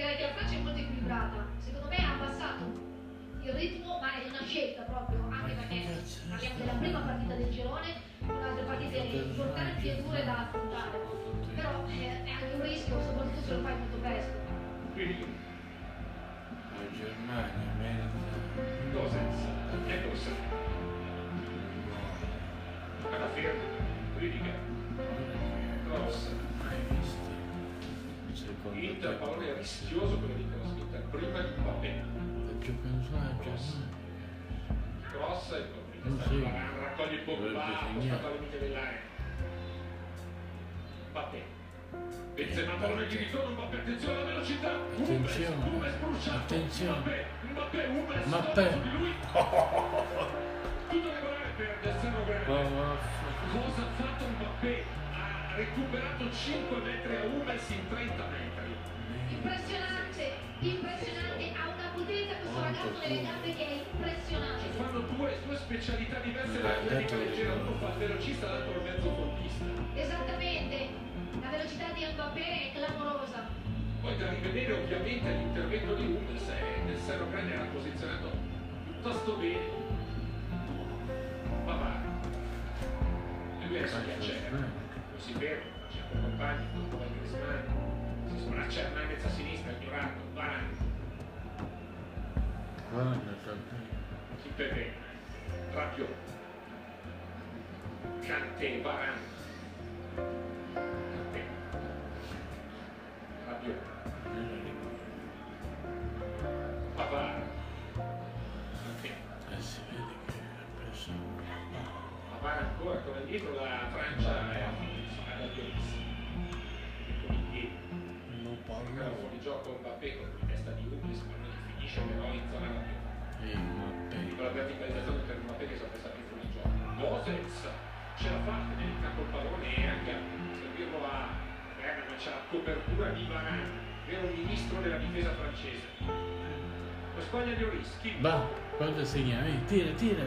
Speaker 1: che la Francia è molto equilibrata. Secondo me ha abbassato il ritmo, ma è una scelta proprio, anche perché parliamo della prima partita del girone, con altre partite importanti e dure da affrontare. Però eh, è anche un rischio, soprattutto se lo fai molto presto.
Speaker 2: Quindi
Speaker 3: La Germania merita
Speaker 2: Gosens, Nicholson, alla ferma, Rüdiger, Cross,
Speaker 3: Hai visto? Secondo
Speaker 2: Inter,
Speaker 3: te
Speaker 2: pallone rischioso quello di Cross, Inter prima di Mbappé.
Speaker 3: sta giocando sulla Germania.
Speaker 2: Cross, e poi
Speaker 3: Non
Speaker 2: raccoglie il Pogba, spostato al limite dell'area. Mbappé. Benzema, pallone di ritorno, Mbappé, attenzione alla velocità.
Speaker 3: Attenzione.
Speaker 2: Hummels, bruciato.
Speaker 3: Attenzione.
Speaker 2: Mbappé, Mbappé, Hummels,
Speaker 3: Mbappé.
Speaker 2: Tutto regolare per Del Serro Grande. Cosa ha fatto Mbappé? Recuperato 5 metri a Hummels in 30 metri.
Speaker 1: Impressionante, impressionante, ha una potenza questo ragazzo nelle gambe che è
Speaker 2: Ci
Speaker 1: impressionante.
Speaker 2: fanno due, due specialità diverse
Speaker 3: Ma detto-
Speaker 2: leggera, uno fa il velocista, l'altro il mezzofontista.
Speaker 1: Esattamente, la velocità di Mbappé è clamorosa.
Speaker 2: Poi da rivedere ovviamente l'intervento di Hummels e del Serro Grande era posizionato piuttosto bene. Pavard. E lui adesso piacere. Si un compagno, trova il Griezmann, si sbraccia Hernandez a sinistra, ignorato, Varane. Kimpembe, Rabiot, Kanté, Varane, Kanté, Rabiot, Pavard, Kanté,
Speaker 3: si vede che ha preso
Speaker 2: Pavard ancora, torna indietro, la Francia gioco Mbappé con in testa di Hummels, ma non finisce però in zona Rabiot.
Speaker 3: e Mbappé
Speaker 2: con la verticalizzazione per Mbappé che sono stati fuori gioco. Gosens ce la fa tenere in campo il pallone e anche servirlo a Werner, ma c'è la copertura di Varane, vero ministro della difesa francese. Lo Spagna di Orischi,
Speaker 3: va quando segna eh, tira tira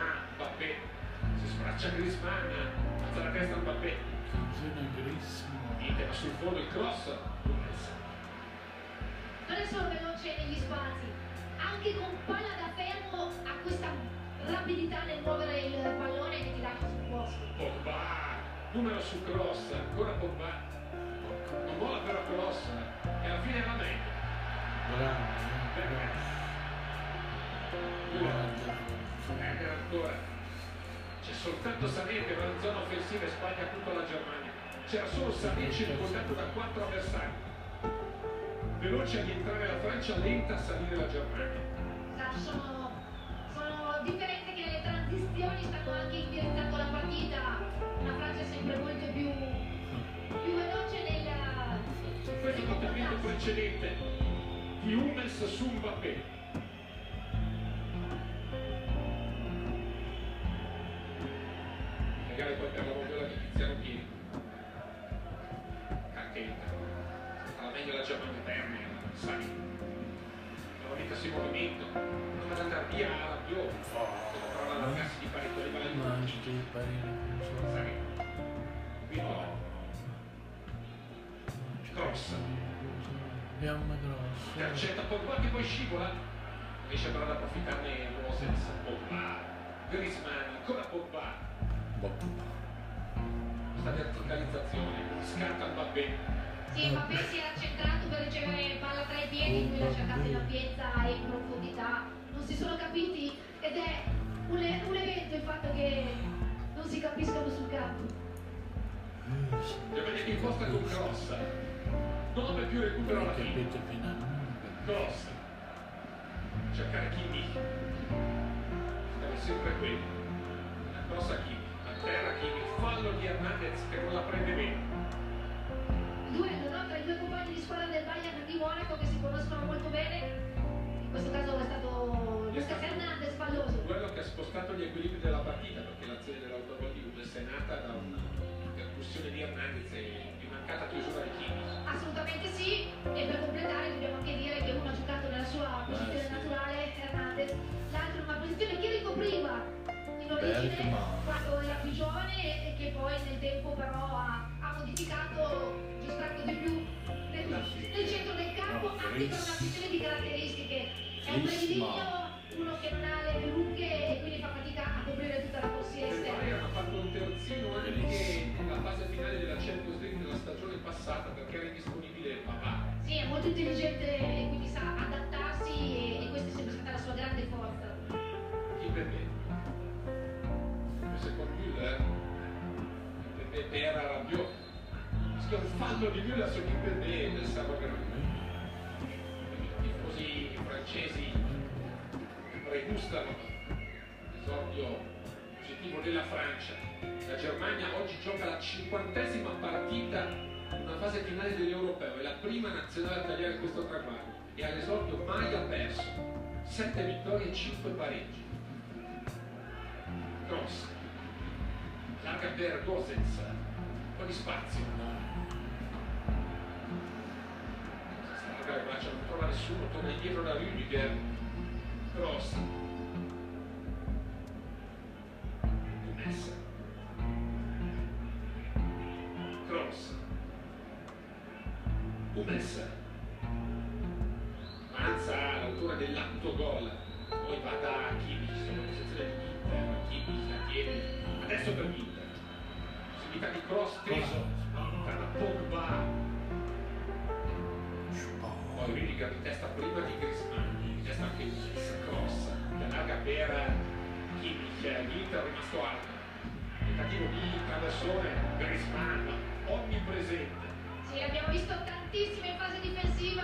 Speaker 2: Benzema, Mbappé, si sbraccia Griezmann, alza la testa Mbappé,
Speaker 3: funziona grissimo
Speaker 2: Inter sul fondo il cross, Hummels.
Speaker 1: Non è solo veloce negli spazi, anche con palla da fermo ha questa rapidità nel muovere il pallone che ti lascia sul posto.
Speaker 2: Pogba, numero su cross, ancora Pogba. Non vola però cross e alla fine va meglio.
Speaker 3: Grande, grande.
Speaker 2: Eh, ancora. C'è soltanto Sané che va in zona offensiva e spagna tutta la Germania. C'era solo Sané circondato da quattro avversari. Veloce a rientrare la Francia, lenta a salire la Germania.
Speaker 1: Sono, sono differenze che nelle transizioni stanno anche indirizzando la partita. La Francia è sempre molto più, più veloce nella...
Speaker 2: Questo intervento precedente di Hummels su Mbappé.
Speaker 1: Tempo però ha, ha modificato giocando di più nel, nel centro del campo anche per una questione di caratteristiche. È un breviligno, uno che non ha le lunghe e quindi fa fatica a coprire tutta la corsia esterna.
Speaker 2: Ha fatto un terzino anche nella fase finale della Champions League della stagione passata perché era indisponibile Papà.
Speaker 1: Sì, è molto intelligente e quindi sa adattarsi e, e questa è sempre stata la sua grande forza.
Speaker 2: Kimpembe. Secondo Müller, Era rabbioso. Fallo di Müller su Kimpembe del Savo I tifosi francesi pregustano l'esordio positivo della Francia. La Germania oggi gioca la cinquantesima partita in una fase finale dell'Europeo, è la prima nazionale a tagliare questo traguardo e all'esordio mai ha perso. Sette vittorie e cinque pareggi. Cross. Larga per Gosens. Un po' di spazio. Larga le braccia, non trova nessuno, torna indietro da Rüdiger. Cross. Messa. Cross. Hummels. Manza all'altura dell'autogol. Poi va da Kimmich, sono posizione di Inter. Kimmich la tiene. Adesso per l'Inter. Di cross teso. Per la Pogba. Poi Rüdiger di testa prima di Griezmann. Di testa anche Hummels. Cross. Che allarga per Kimmich. L'Inter è rimasto alto. Tentativo di traversone. Griezmann. Onnipresente.
Speaker 1: Sì, abbiamo visto tantissime in fase difensiva.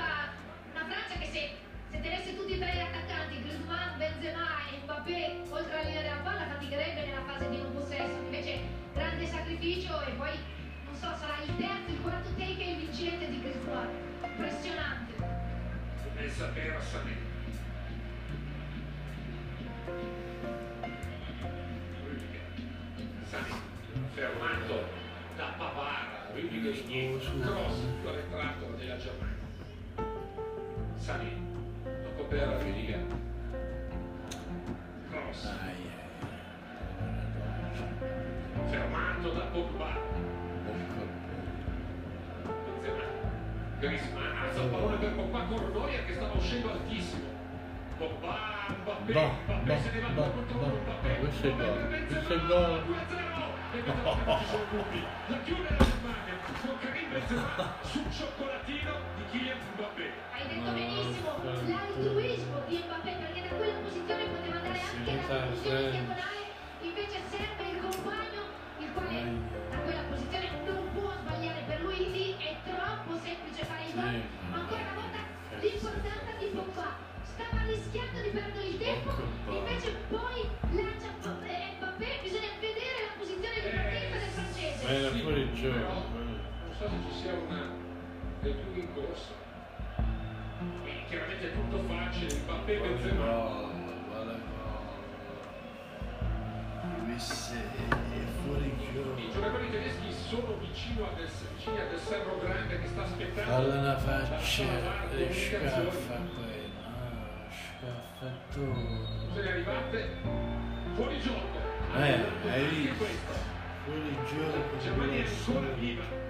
Speaker 1: Una Francia che se, se tenesse tutti e tre gli attaccanti, Griezmann, Benzema e Mbappé, oltre alla linea della palla, faticherebbe nella fase di non possesso. Invece grande sacrificio e poi, non so, sarà il terzo, il quarto take e il vincente di Griezmann. Impressionante.
Speaker 2: Messa per Sané. Rüdiger. Sané. Fermato da Pavara. Rüdiger indietro. Cross più arretrato della Germania. Sané. Per Rüdiger. Cross.
Speaker 3: Ai,
Speaker 2: Fermato da Pogba. Griezmann alza il pallone per Pogba con Neuer che stava uscendo altissimo. Pogba Mbappé,
Speaker 3: Boh,
Speaker 2: Mbappé
Speaker 3: boh,
Speaker 2: se ne va
Speaker 3: boh,
Speaker 2: contro
Speaker 3: boh,
Speaker 2: Mbappé.
Speaker 3: questo è
Speaker 2: Mbappé
Speaker 3: gol, questo è gol.
Speaker 2: 2-0. E vedete ci sono dubbi. La chiude la Germania Karim Benzema sul cioccolatino di Kylian Mbappé.
Speaker 1: Hai detto benissimo, l'altruismo di Mbappé perché da quella posizione poteva andare anche la conclusione diagonale, invece serve il compagno, il quale da quella posizione non può sbagliare per lui lì è troppo semplice fare il gol. Ma ancora una volta l'importanza di Pogba stava rischiando di perdere il tempo, invece poi lancia Mbappé, Mbappé, bisogna vedere la posizione di partenza del francese.
Speaker 3: Era
Speaker 2: Sì,
Speaker 3: fuori gioco.
Speaker 2: Non so se ci sia una del più in corso. E chiaramente è tutto facile, Mbappé
Speaker 3: Vale
Speaker 2: Benzema.
Speaker 3: gol, vale gol. Questo è fuori
Speaker 2: I
Speaker 3: gioco.
Speaker 2: giocatori tedeschi sono vicino a del, vicini a del Serro Grande che sta aspettando.
Speaker 3: Alla una
Speaker 2: la
Speaker 3: faccia
Speaker 2: sala
Speaker 3: e
Speaker 2: comunicazioni.
Speaker 3: scaffa quello. Ah, scaffatore.
Speaker 2: Se ne arrivate fuori gioco.
Speaker 3: Eh, hai visto? Fuori gioco.
Speaker 2: Germania è ancora viva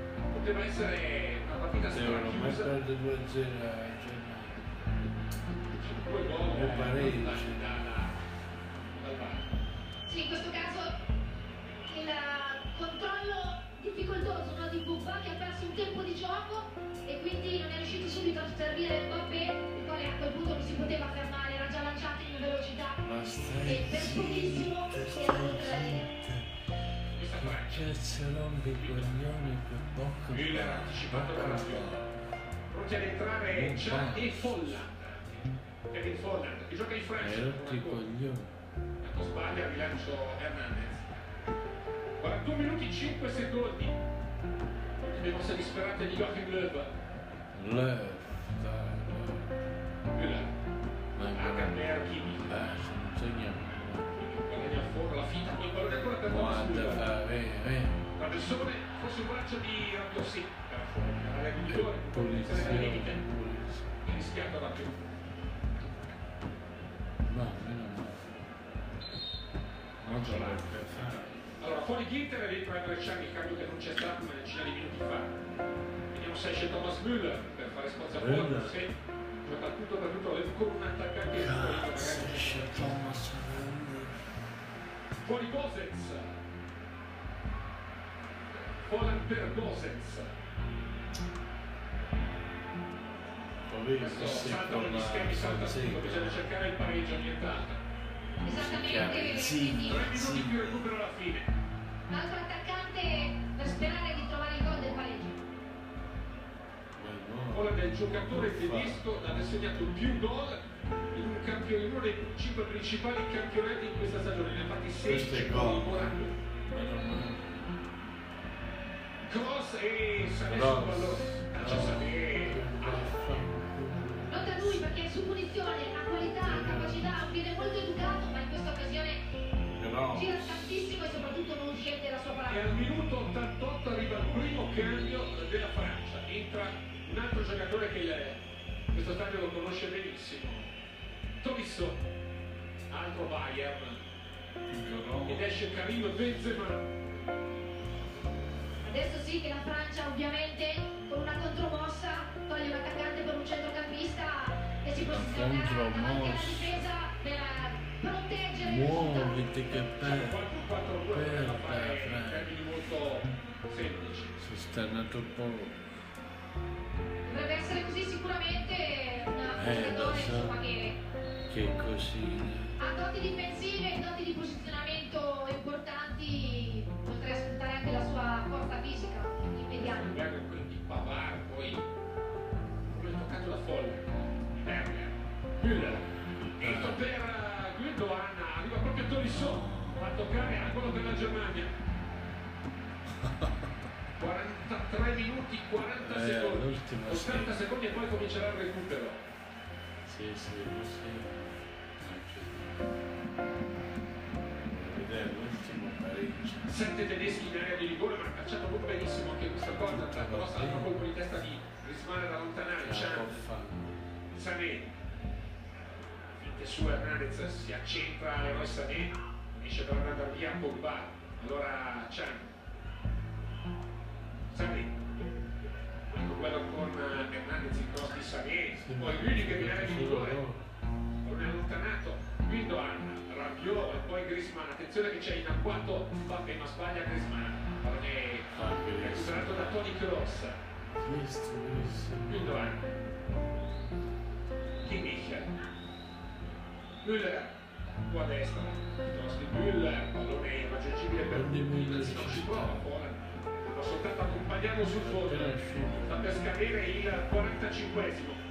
Speaker 2: poteva essere una partita
Speaker 3: strana chiusa.
Speaker 2: Devono
Speaker 3: perde 2-0 ai Germania.
Speaker 2: Due gol
Speaker 3: e pareggio.
Speaker 1: Sì, in questo caso il controllo difficoltoso no, di Bubba che ha perso un tempo di gioco e quindi non è riuscito subito a servire Mbappé, il quale a quel punto non si poteva fermare, era già lanciato in velocità e per pochissimo era
Speaker 3: 2-3.
Speaker 2: Perché
Speaker 3: se non vi coglioni che
Speaker 2: tocca Il anticipato da radio Pronti ad entrare già e Folla E il Folla che gioca in Francia.
Speaker 3: E rotti coglioni.
Speaker 2: Tanto sbaglia Bilancio Hernandez. 41 minuti 5 secondi. Le mosse disperate di Joachim Löw.
Speaker 3: Löw Dai Löw.
Speaker 2: Müller Akan Merkini
Speaker 3: Eh, sono
Speaker 2: c'è a fondo la finta il pallone ancora per
Speaker 3: Guarda,
Speaker 2: Müller.
Speaker 3: fa, vedi, vedi.
Speaker 2: Traversone, forse un braccio di Rabiossi. Era fuori. Era.
Speaker 3: Pulizia,
Speaker 2: Era al limite. Rischiato da più.
Speaker 3: No, meno. Non ce l'ha.
Speaker 2: Allora, fuori Ginter e dentro Emre Can, il cambio che non c'è stato una decina di minuti fa. Vediamo se esce Thomas Müller per fare spazio a fuori. Sì. Gioca tutto per tutto con un attaccante
Speaker 3: Cazzo, esce Thomas Müller.
Speaker 2: Fuori Gosens. Folland per Gosens. Questo
Speaker 3: questo è
Speaker 2: salta
Speaker 3: con
Speaker 2: negli
Speaker 3: la
Speaker 2: schemi, salta tutto, bisogna cercare il pareggio annientato.
Speaker 1: Esattamente,
Speaker 3: Sì,
Speaker 2: Tre minuti
Speaker 3: Sì.
Speaker 2: più recupero alla fine.
Speaker 1: un altro attaccante per sperare di trovare il gol del pareggio.
Speaker 2: Folland è il giocatore tedesco ad aver segnato più gol in, un campio- in uno dei cinque principali campionati in questa stagione. Ne ha fatti
Speaker 3: Questo
Speaker 2: 16
Speaker 3: è
Speaker 2: con
Speaker 3: gol.
Speaker 2: Cross e
Speaker 3: Cross.
Speaker 2: pallone. Calcio.
Speaker 1: Non da lui perché su punizione ha qualità, ha capacità, un piede molto educato, ma in questa occasione gira tantissimo e soprattutto non scende la sua
Speaker 2: E
Speaker 1: parata.
Speaker 2: al minuto 88 arriva il primo cambio della Francia. Entra un altro giocatore che il- questo stadio lo conosce benissimo. Tolisso, altro Bayern. Ed esce Karim Benzema.
Speaker 1: Adesso sì che la Francia ovviamente con una contromossa toglie un attaccante per un centrocampista e si posizionerà davanti alla difesa per proteggere
Speaker 3: muoviti che per,
Speaker 2: 4-4-2
Speaker 3: per
Speaker 2: termini molto semplici.
Speaker 3: Si sta andato poco.
Speaker 1: Dovrebbe essere così sicuramente un
Speaker 3: Eh,
Speaker 1: giocatore
Speaker 3: so.
Speaker 1: insomma, che
Speaker 3: Che cosina.
Speaker 1: ha doti difensive e doti di posizionamento importanti, oltre a sfruttare anche la sua forza fisica immediata.
Speaker 2: Werner quindi Pavard, poi non è toccato da folle. Werner, Müller, entra per eh, Gundogan, arriva proprio Tolisso, fa toccare angolo per la Germania. 43 minuti, 40
Speaker 3: Eh,
Speaker 2: secondi.
Speaker 3: l'ultimo
Speaker 2: 80
Speaker 3: sì.
Speaker 2: secondi e poi comincerà il recupero.
Speaker 3: Sì, sì, sì.
Speaker 2: Sette tedeschi in area di rigore, ma ha calciato molto benissimo anche questa volta. La cross, altro colpo di testa di Griezmann da
Speaker 3: la può
Speaker 2: Chan. Sané. Finte su Hernandez, si accentra l'eroe Sané, finisce per andare via Pogba. Allora Chan. Sané. Ecco quello con Hernandez, il cross di Sané. Poi Rüdiger in area di rigore. Non è allontanato. Guido Griezmann, attenzione che c'è in agguato Mbappé, ma sbaglia
Speaker 3: Ah, Griezmann.
Speaker 2: recuperato da Toni Kroos. Gündogan. Kimmich. Müller. Qua a destra. Di Müller. Pallone raggiungibile per.
Speaker 3: Müller.
Speaker 2: Non ci prova. Lo soltanto accompagniamo sul fondo. Sta per scadere il 45esimo.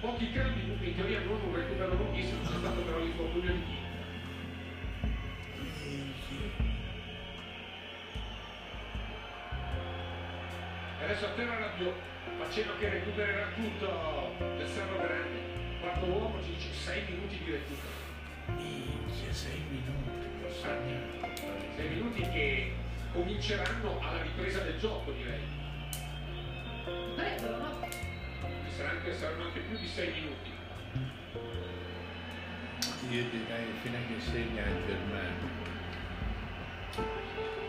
Speaker 2: Pochi cambi, dunque in teoria non un recupero lunghissimo, c'è stato però l'infortunio di Kimmich. E adesso a terra Rabiot, facendo che recupererà tutto del Serro Grande. Quarto uomo ci dice 6 minuti di recupero.
Speaker 3: Minchia, sei minuti.
Speaker 2: Passati. 6 minuti che cominceranno alla ripresa del gioco, direi.
Speaker 1: Dovrebbero, no?
Speaker 2: Ci saranno anche, saranno anche più di 6 minuti.
Speaker 3: Io direi fino a che segna il Germania.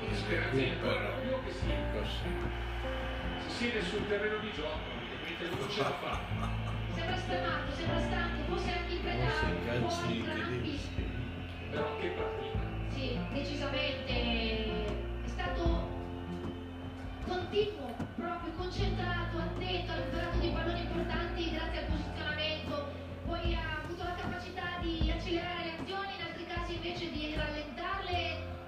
Speaker 3: Il
Speaker 2: Speranza ancora
Speaker 3: recupero.
Speaker 2: Rabiot che si,
Speaker 3: Così.
Speaker 2: si siede sul terreno di gioco, mentre non ce la fa.
Speaker 1: Sembra stremato, sembra stanco, forse anche
Speaker 3: cazzi
Speaker 1: in
Speaker 3: di
Speaker 1: crampi.
Speaker 2: Però che partita.
Speaker 1: Sì, decisamente è stato continuo, proprio concentrato, attento, ha recuperato dei palloni importanti grazie al posizionamento, poi ha avuto la capacità di accelerare le azioni, in altri casi invece di rallentarle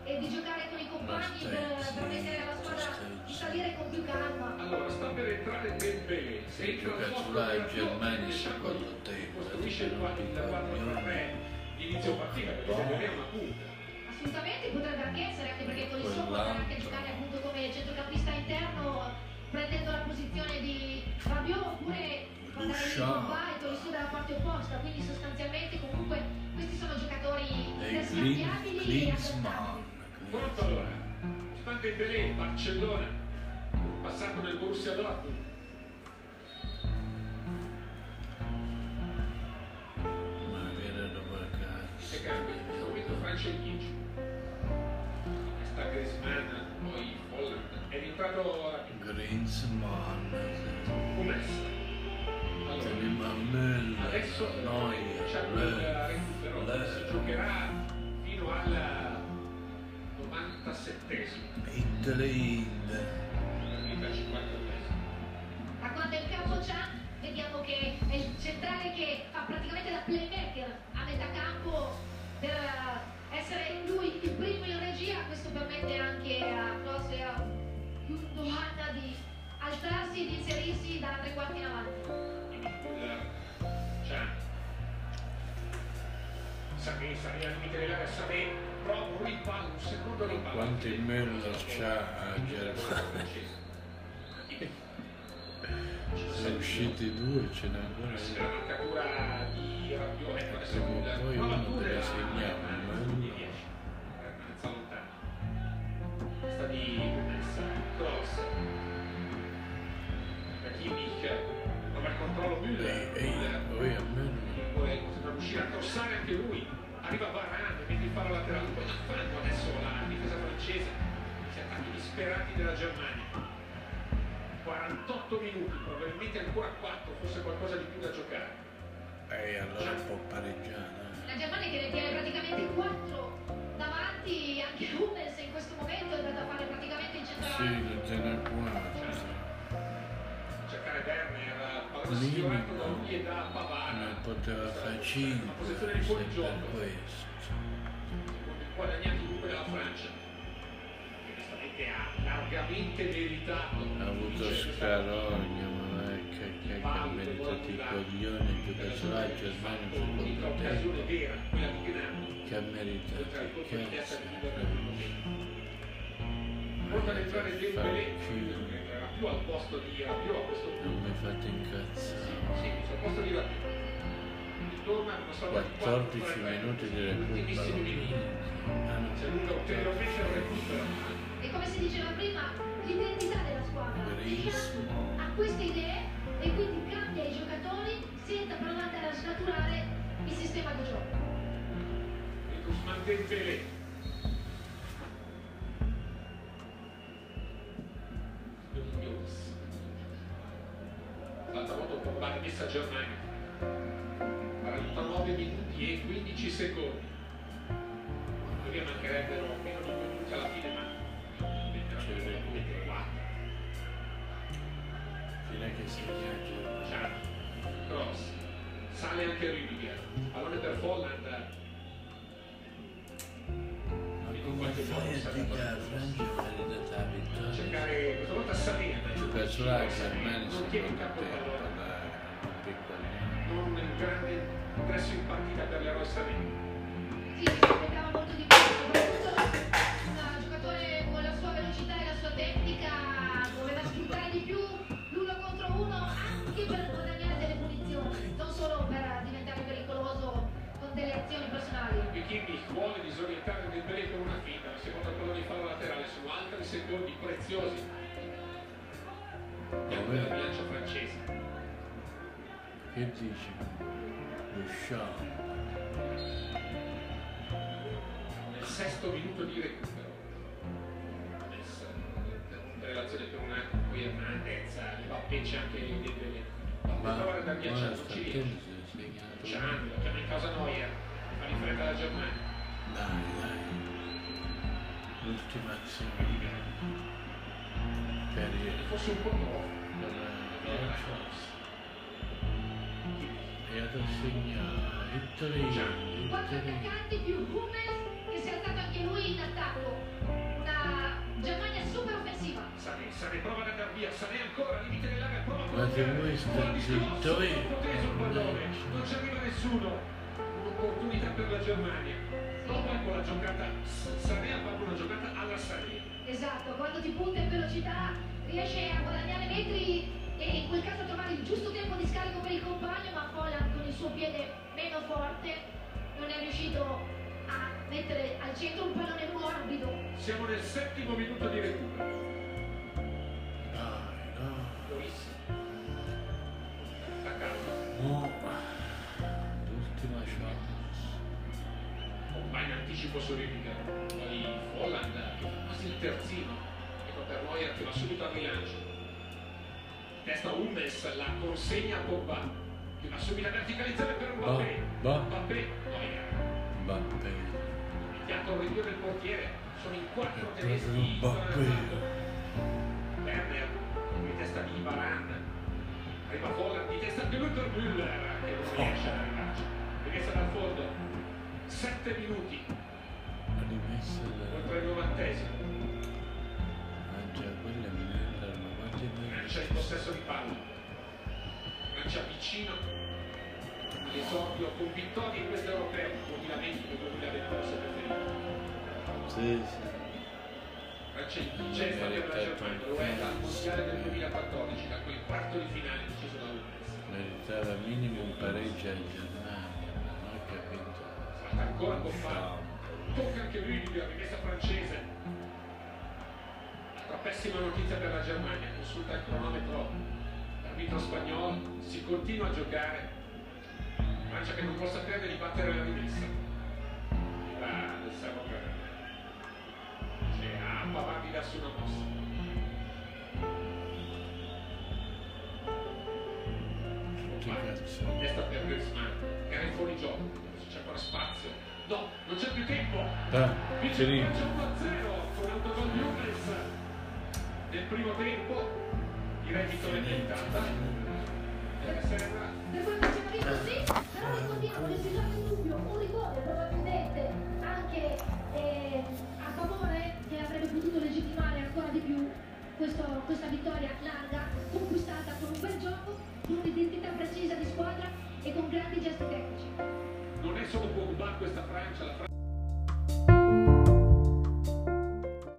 Speaker 1: e di giocare con i compagni per permettere alla squadra di salire con più calma.
Speaker 2: Allora, sta per entrare Dembélé. Se
Speaker 3: Che
Speaker 2: entra
Speaker 3: sulla
Speaker 2: di Rabiot,
Speaker 3: Germania
Speaker 2: il
Speaker 3: secondo te,
Speaker 2: costruisce il
Speaker 3: perché non ti
Speaker 2: 4-3 di inizio partita, perché Dembélé è una punta.
Speaker 1: Assolutamente potrebbe anche essere, anche perché con il suo potrà anche giocare appunto come centrocampista interno, prendendo la posizione di Rabiot oppure mandare il. Pogba e Tolisso dalla parte opposta. Quindi sostanzialmente comunque questi sono giocatori
Speaker 3: E
Speaker 1: interscambiabili e adattabili.
Speaker 2: Pronto allora? Sta Dembélé, Barcellona, passato nel Borussia Dortmund. E in Francia in 10. Sta Griezmann, poi Holland. È rientrato
Speaker 3: Griezmann.
Speaker 2: Hummels. Allora,
Speaker 3: Müller.
Speaker 2: Adesso c'è il recupero, si
Speaker 3: Löw.
Speaker 2: giocherà fino al 97esimo,
Speaker 3: Hitlerhind.
Speaker 2: al 53esimo.
Speaker 1: Ma quando in campo c'ha, vediamo che è il centrale che fa praticamente da playmaker a metà campo per eh, essere lui il primo in regia. Questo permette anche a a Gundogan di alzarsi e di inserirsi da tre quarti in avanti.
Speaker 2: Müller, Can. Sané, Sané al limite dell'area, Sané prova un rimpallo, un secondo rimpallo.
Speaker 3: Quanti Müller c'ha a Germania? Sono usciti due, ce n'è ancora uno.
Speaker 2: la marcatura di Rabiot, ecco adesso
Speaker 3: Prima o
Speaker 2: Müller,
Speaker 3: poi uno deve
Speaker 2: la la-
Speaker 3: ma
Speaker 2: la-
Speaker 3: uno-
Speaker 2: lontana. Sta di prova il controllo Müller.
Speaker 3: E, e
Speaker 2: Müller
Speaker 3: poi a Müller.
Speaker 2: vuole sembra riuscire a crossare anche lui. Arriva Varane, mette il palo laterale, poi da fanno adesso la difesa francese. Si attacchi disperati della Germania. 48 minuti, probabilmente ancora 4, forse qualcosa di più da giocare.
Speaker 3: E allora può pareggiare.
Speaker 1: La Germania che ne tiene praticamente quattro davanti, anche Hummels in questo momento è andato a fare praticamente il
Speaker 3: Sì,
Speaker 1: centravanti.
Speaker 3: lo
Speaker 2: Pavard.
Speaker 3: Ne poteva fare 5
Speaker 2: Una posizione di fuori
Speaker 3: per questo.
Speaker 2: guadagnato dunque dalla Francia. Che onestamente ha largamente meritato.
Speaker 3: Ha avuto scarogna, ma che, che, che ha meritato i coglioni a Germania secondo
Speaker 2: occasione
Speaker 3: te.
Speaker 2: vera, quella di Gnabry.
Speaker 3: Che ha meritato
Speaker 2: nel primo tempo. Pronto ad entrare Dembélé, Entrerà più al posto di Rabiot a questo punto.
Speaker 3: Non mi fate incazzare.
Speaker 2: Sì, sul posto di Rabiot. Ritorna una sorta di
Speaker 3: 14
Speaker 2: 4-3-3,
Speaker 3: minuti di
Speaker 2: ultimissimi
Speaker 3: recupero.
Speaker 2: minuti.
Speaker 3: Ah, no.
Speaker 2: Si allunga ulteriormente il recupero.
Speaker 1: E come si diceva prima, l'identità della squadra. Ha queste idee e quindi cambia i giocatori senza provare a snaturare il sistema di gioco.
Speaker 2: Il Guzman messa Germania. 49 minuti e 15 secondi. teoria mancherebbero meno di due minuti alla fine, ma veramente quattro.
Speaker 3: Direi che segna Germania.
Speaker 2: Ciao. Cross. Sale anche Rüdiger. Pallone per Folland.
Speaker 3: Ma come fai a dire che la Francia è meritata la vittoria?
Speaker 2: Cercare questa volta
Speaker 3: Germania
Speaker 2: Non tiene campo
Speaker 3: te
Speaker 2: il pallone.
Speaker 3: Un
Speaker 2: grande ingresso in partita per l'eroe Sané.
Speaker 1: Sì, si aspettava molto di più, soprattutto un giocatore con la sua velocità e la sua tecnica doveva sfruttare di più l'uno contro uno anche per guadagnare delle punizioni, non solo per diventare pericoloso con delle azioni personali.
Speaker 2: E Kimmich vuole disorientare Dembélé con una finta, la seconda palla di fallo laterale, sono altri secondi preziosi. Andiamo nella bilancia francese.
Speaker 3: Che dici? Lo show.
Speaker 2: Nel sesto minuto di recupero. Adesso, relazione per un attimo, poi Hernandez, Mbappé c'è anche Dembélé.
Speaker 3: Ma
Speaker 2: Ma provare da
Speaker 3: è.
Speaker 2: Ciano, lo chiama in casa Neuer, fa in fretta la Germania.
Speaker 3: Dai, dai. L'ultima azione. Per
Speaker 2: Se fosse un po' troppo,
Speaker 3: per
Speaker 2: via la
Speaker 3: la
Speaker 2: cross.
Speaker 3: E adesso segna Italy.
Speaker 1: Quattro attaccanti più Hummels che si è alzato anche lui in attacco. Una Germania super offensiva.
Speaker 2: Sané, Sané prova ad andare via, Sané ancora, limite dell'area, prova a
Speaker 3: state
Speaker 2: Buon discorso,
Speaker 3: zitto, eh.
Speaker 2: non proteso il pallone, non ci arriva nessuno. Un'opportunità per la Germania. Dopo con la giocata, Sané ha fatto una giocata alla Sané.
Speaker 1: Esatto, quando ti punta in velocità riesce a guadagnare metri e in quel caso a trovare il giusto tempo di scarico per il compagno, ma Folland con il suo piede meno forte non è riuscito a mettere al centro un pallone morbido.
Speaker 2: Siamo nel settimo minuto di recupero.
Speaker 3: Dai, dai.
Speaker 2: Lois. Attaccato.
Speaker 3: No. L'ultima chance.
Speaker 2: Va in anticipo su Rüdiger. Poi Folland, che fa quasi il terzino. Ecco per Neuer che va subito al rilancio. Testa Hummels, la consegna a Pogba. Che va subito a verticalizzare per Mbappé.
Speaker 3: va.
Speaker 2: Mbappé, Neuer.
Speaker 3: Mbappé.
Speaker 2: Iniziato il rinvio del portiere. Sono in quattro
Speaker 3: proprio
Speaker 2: tedeschi.
Speaker 3: Mbappé.
Speaker 2: Werner, di testa di Baran. Arriva Folland, di testa lui per Müller, che non riesce ad arrivarci. Rimessa dal fondo. Sette minuti,
Speaker 3: La rimessa
Speaker 2: oltre il novantesimo.
Speaker 3: Mangia quella è Miller, ma quanti
Speaker 2: Francia in possesso di palla. Francia vicino all'esordio con vittorie in questo europeo 2020 2021 se preferite.
Speaker 3: Sì, sì.
Speaker 2: Francia incetta per la Germania, lo è dal mondiale del 2014, da quel quarto di finale deciso da Hummels.
Speaker 3: Meritava minimo un pareggio a Germania, ma non ho capito.
Speaker 2: Ancora con palla. Tocca anche Rüdiger, rimessa francese. Pessima notizia per la Germania, consulta il cronometro. L'arbitro spagnolo si continua a giocare. Francia che non possa perdere di battere la rimessa. La del servo grande. C'è a Pavard di darsi una mossa. Testa per Griezmann, era in fuori gioco. C'è ancora spazio. No, non c'è più tempo.
Speaker 3: Ah,
Speaker 2: Vince il. Francia 1-0 con l'autogol di Hummels nel primo tempo il reddito è diventata deve essere
Speaker 1: per quanto ci così però ricordiamo che ci sono in dubbio. Un rigore probabilmente anche eh, a favore che avrebbe potuto legittimare ancora di più questo, questa vittoria larga conquistata con un bel gioco con un'identità precisa di squadra e con grandi gesti tecnici. Non è solo Pogba questa Francia la Francia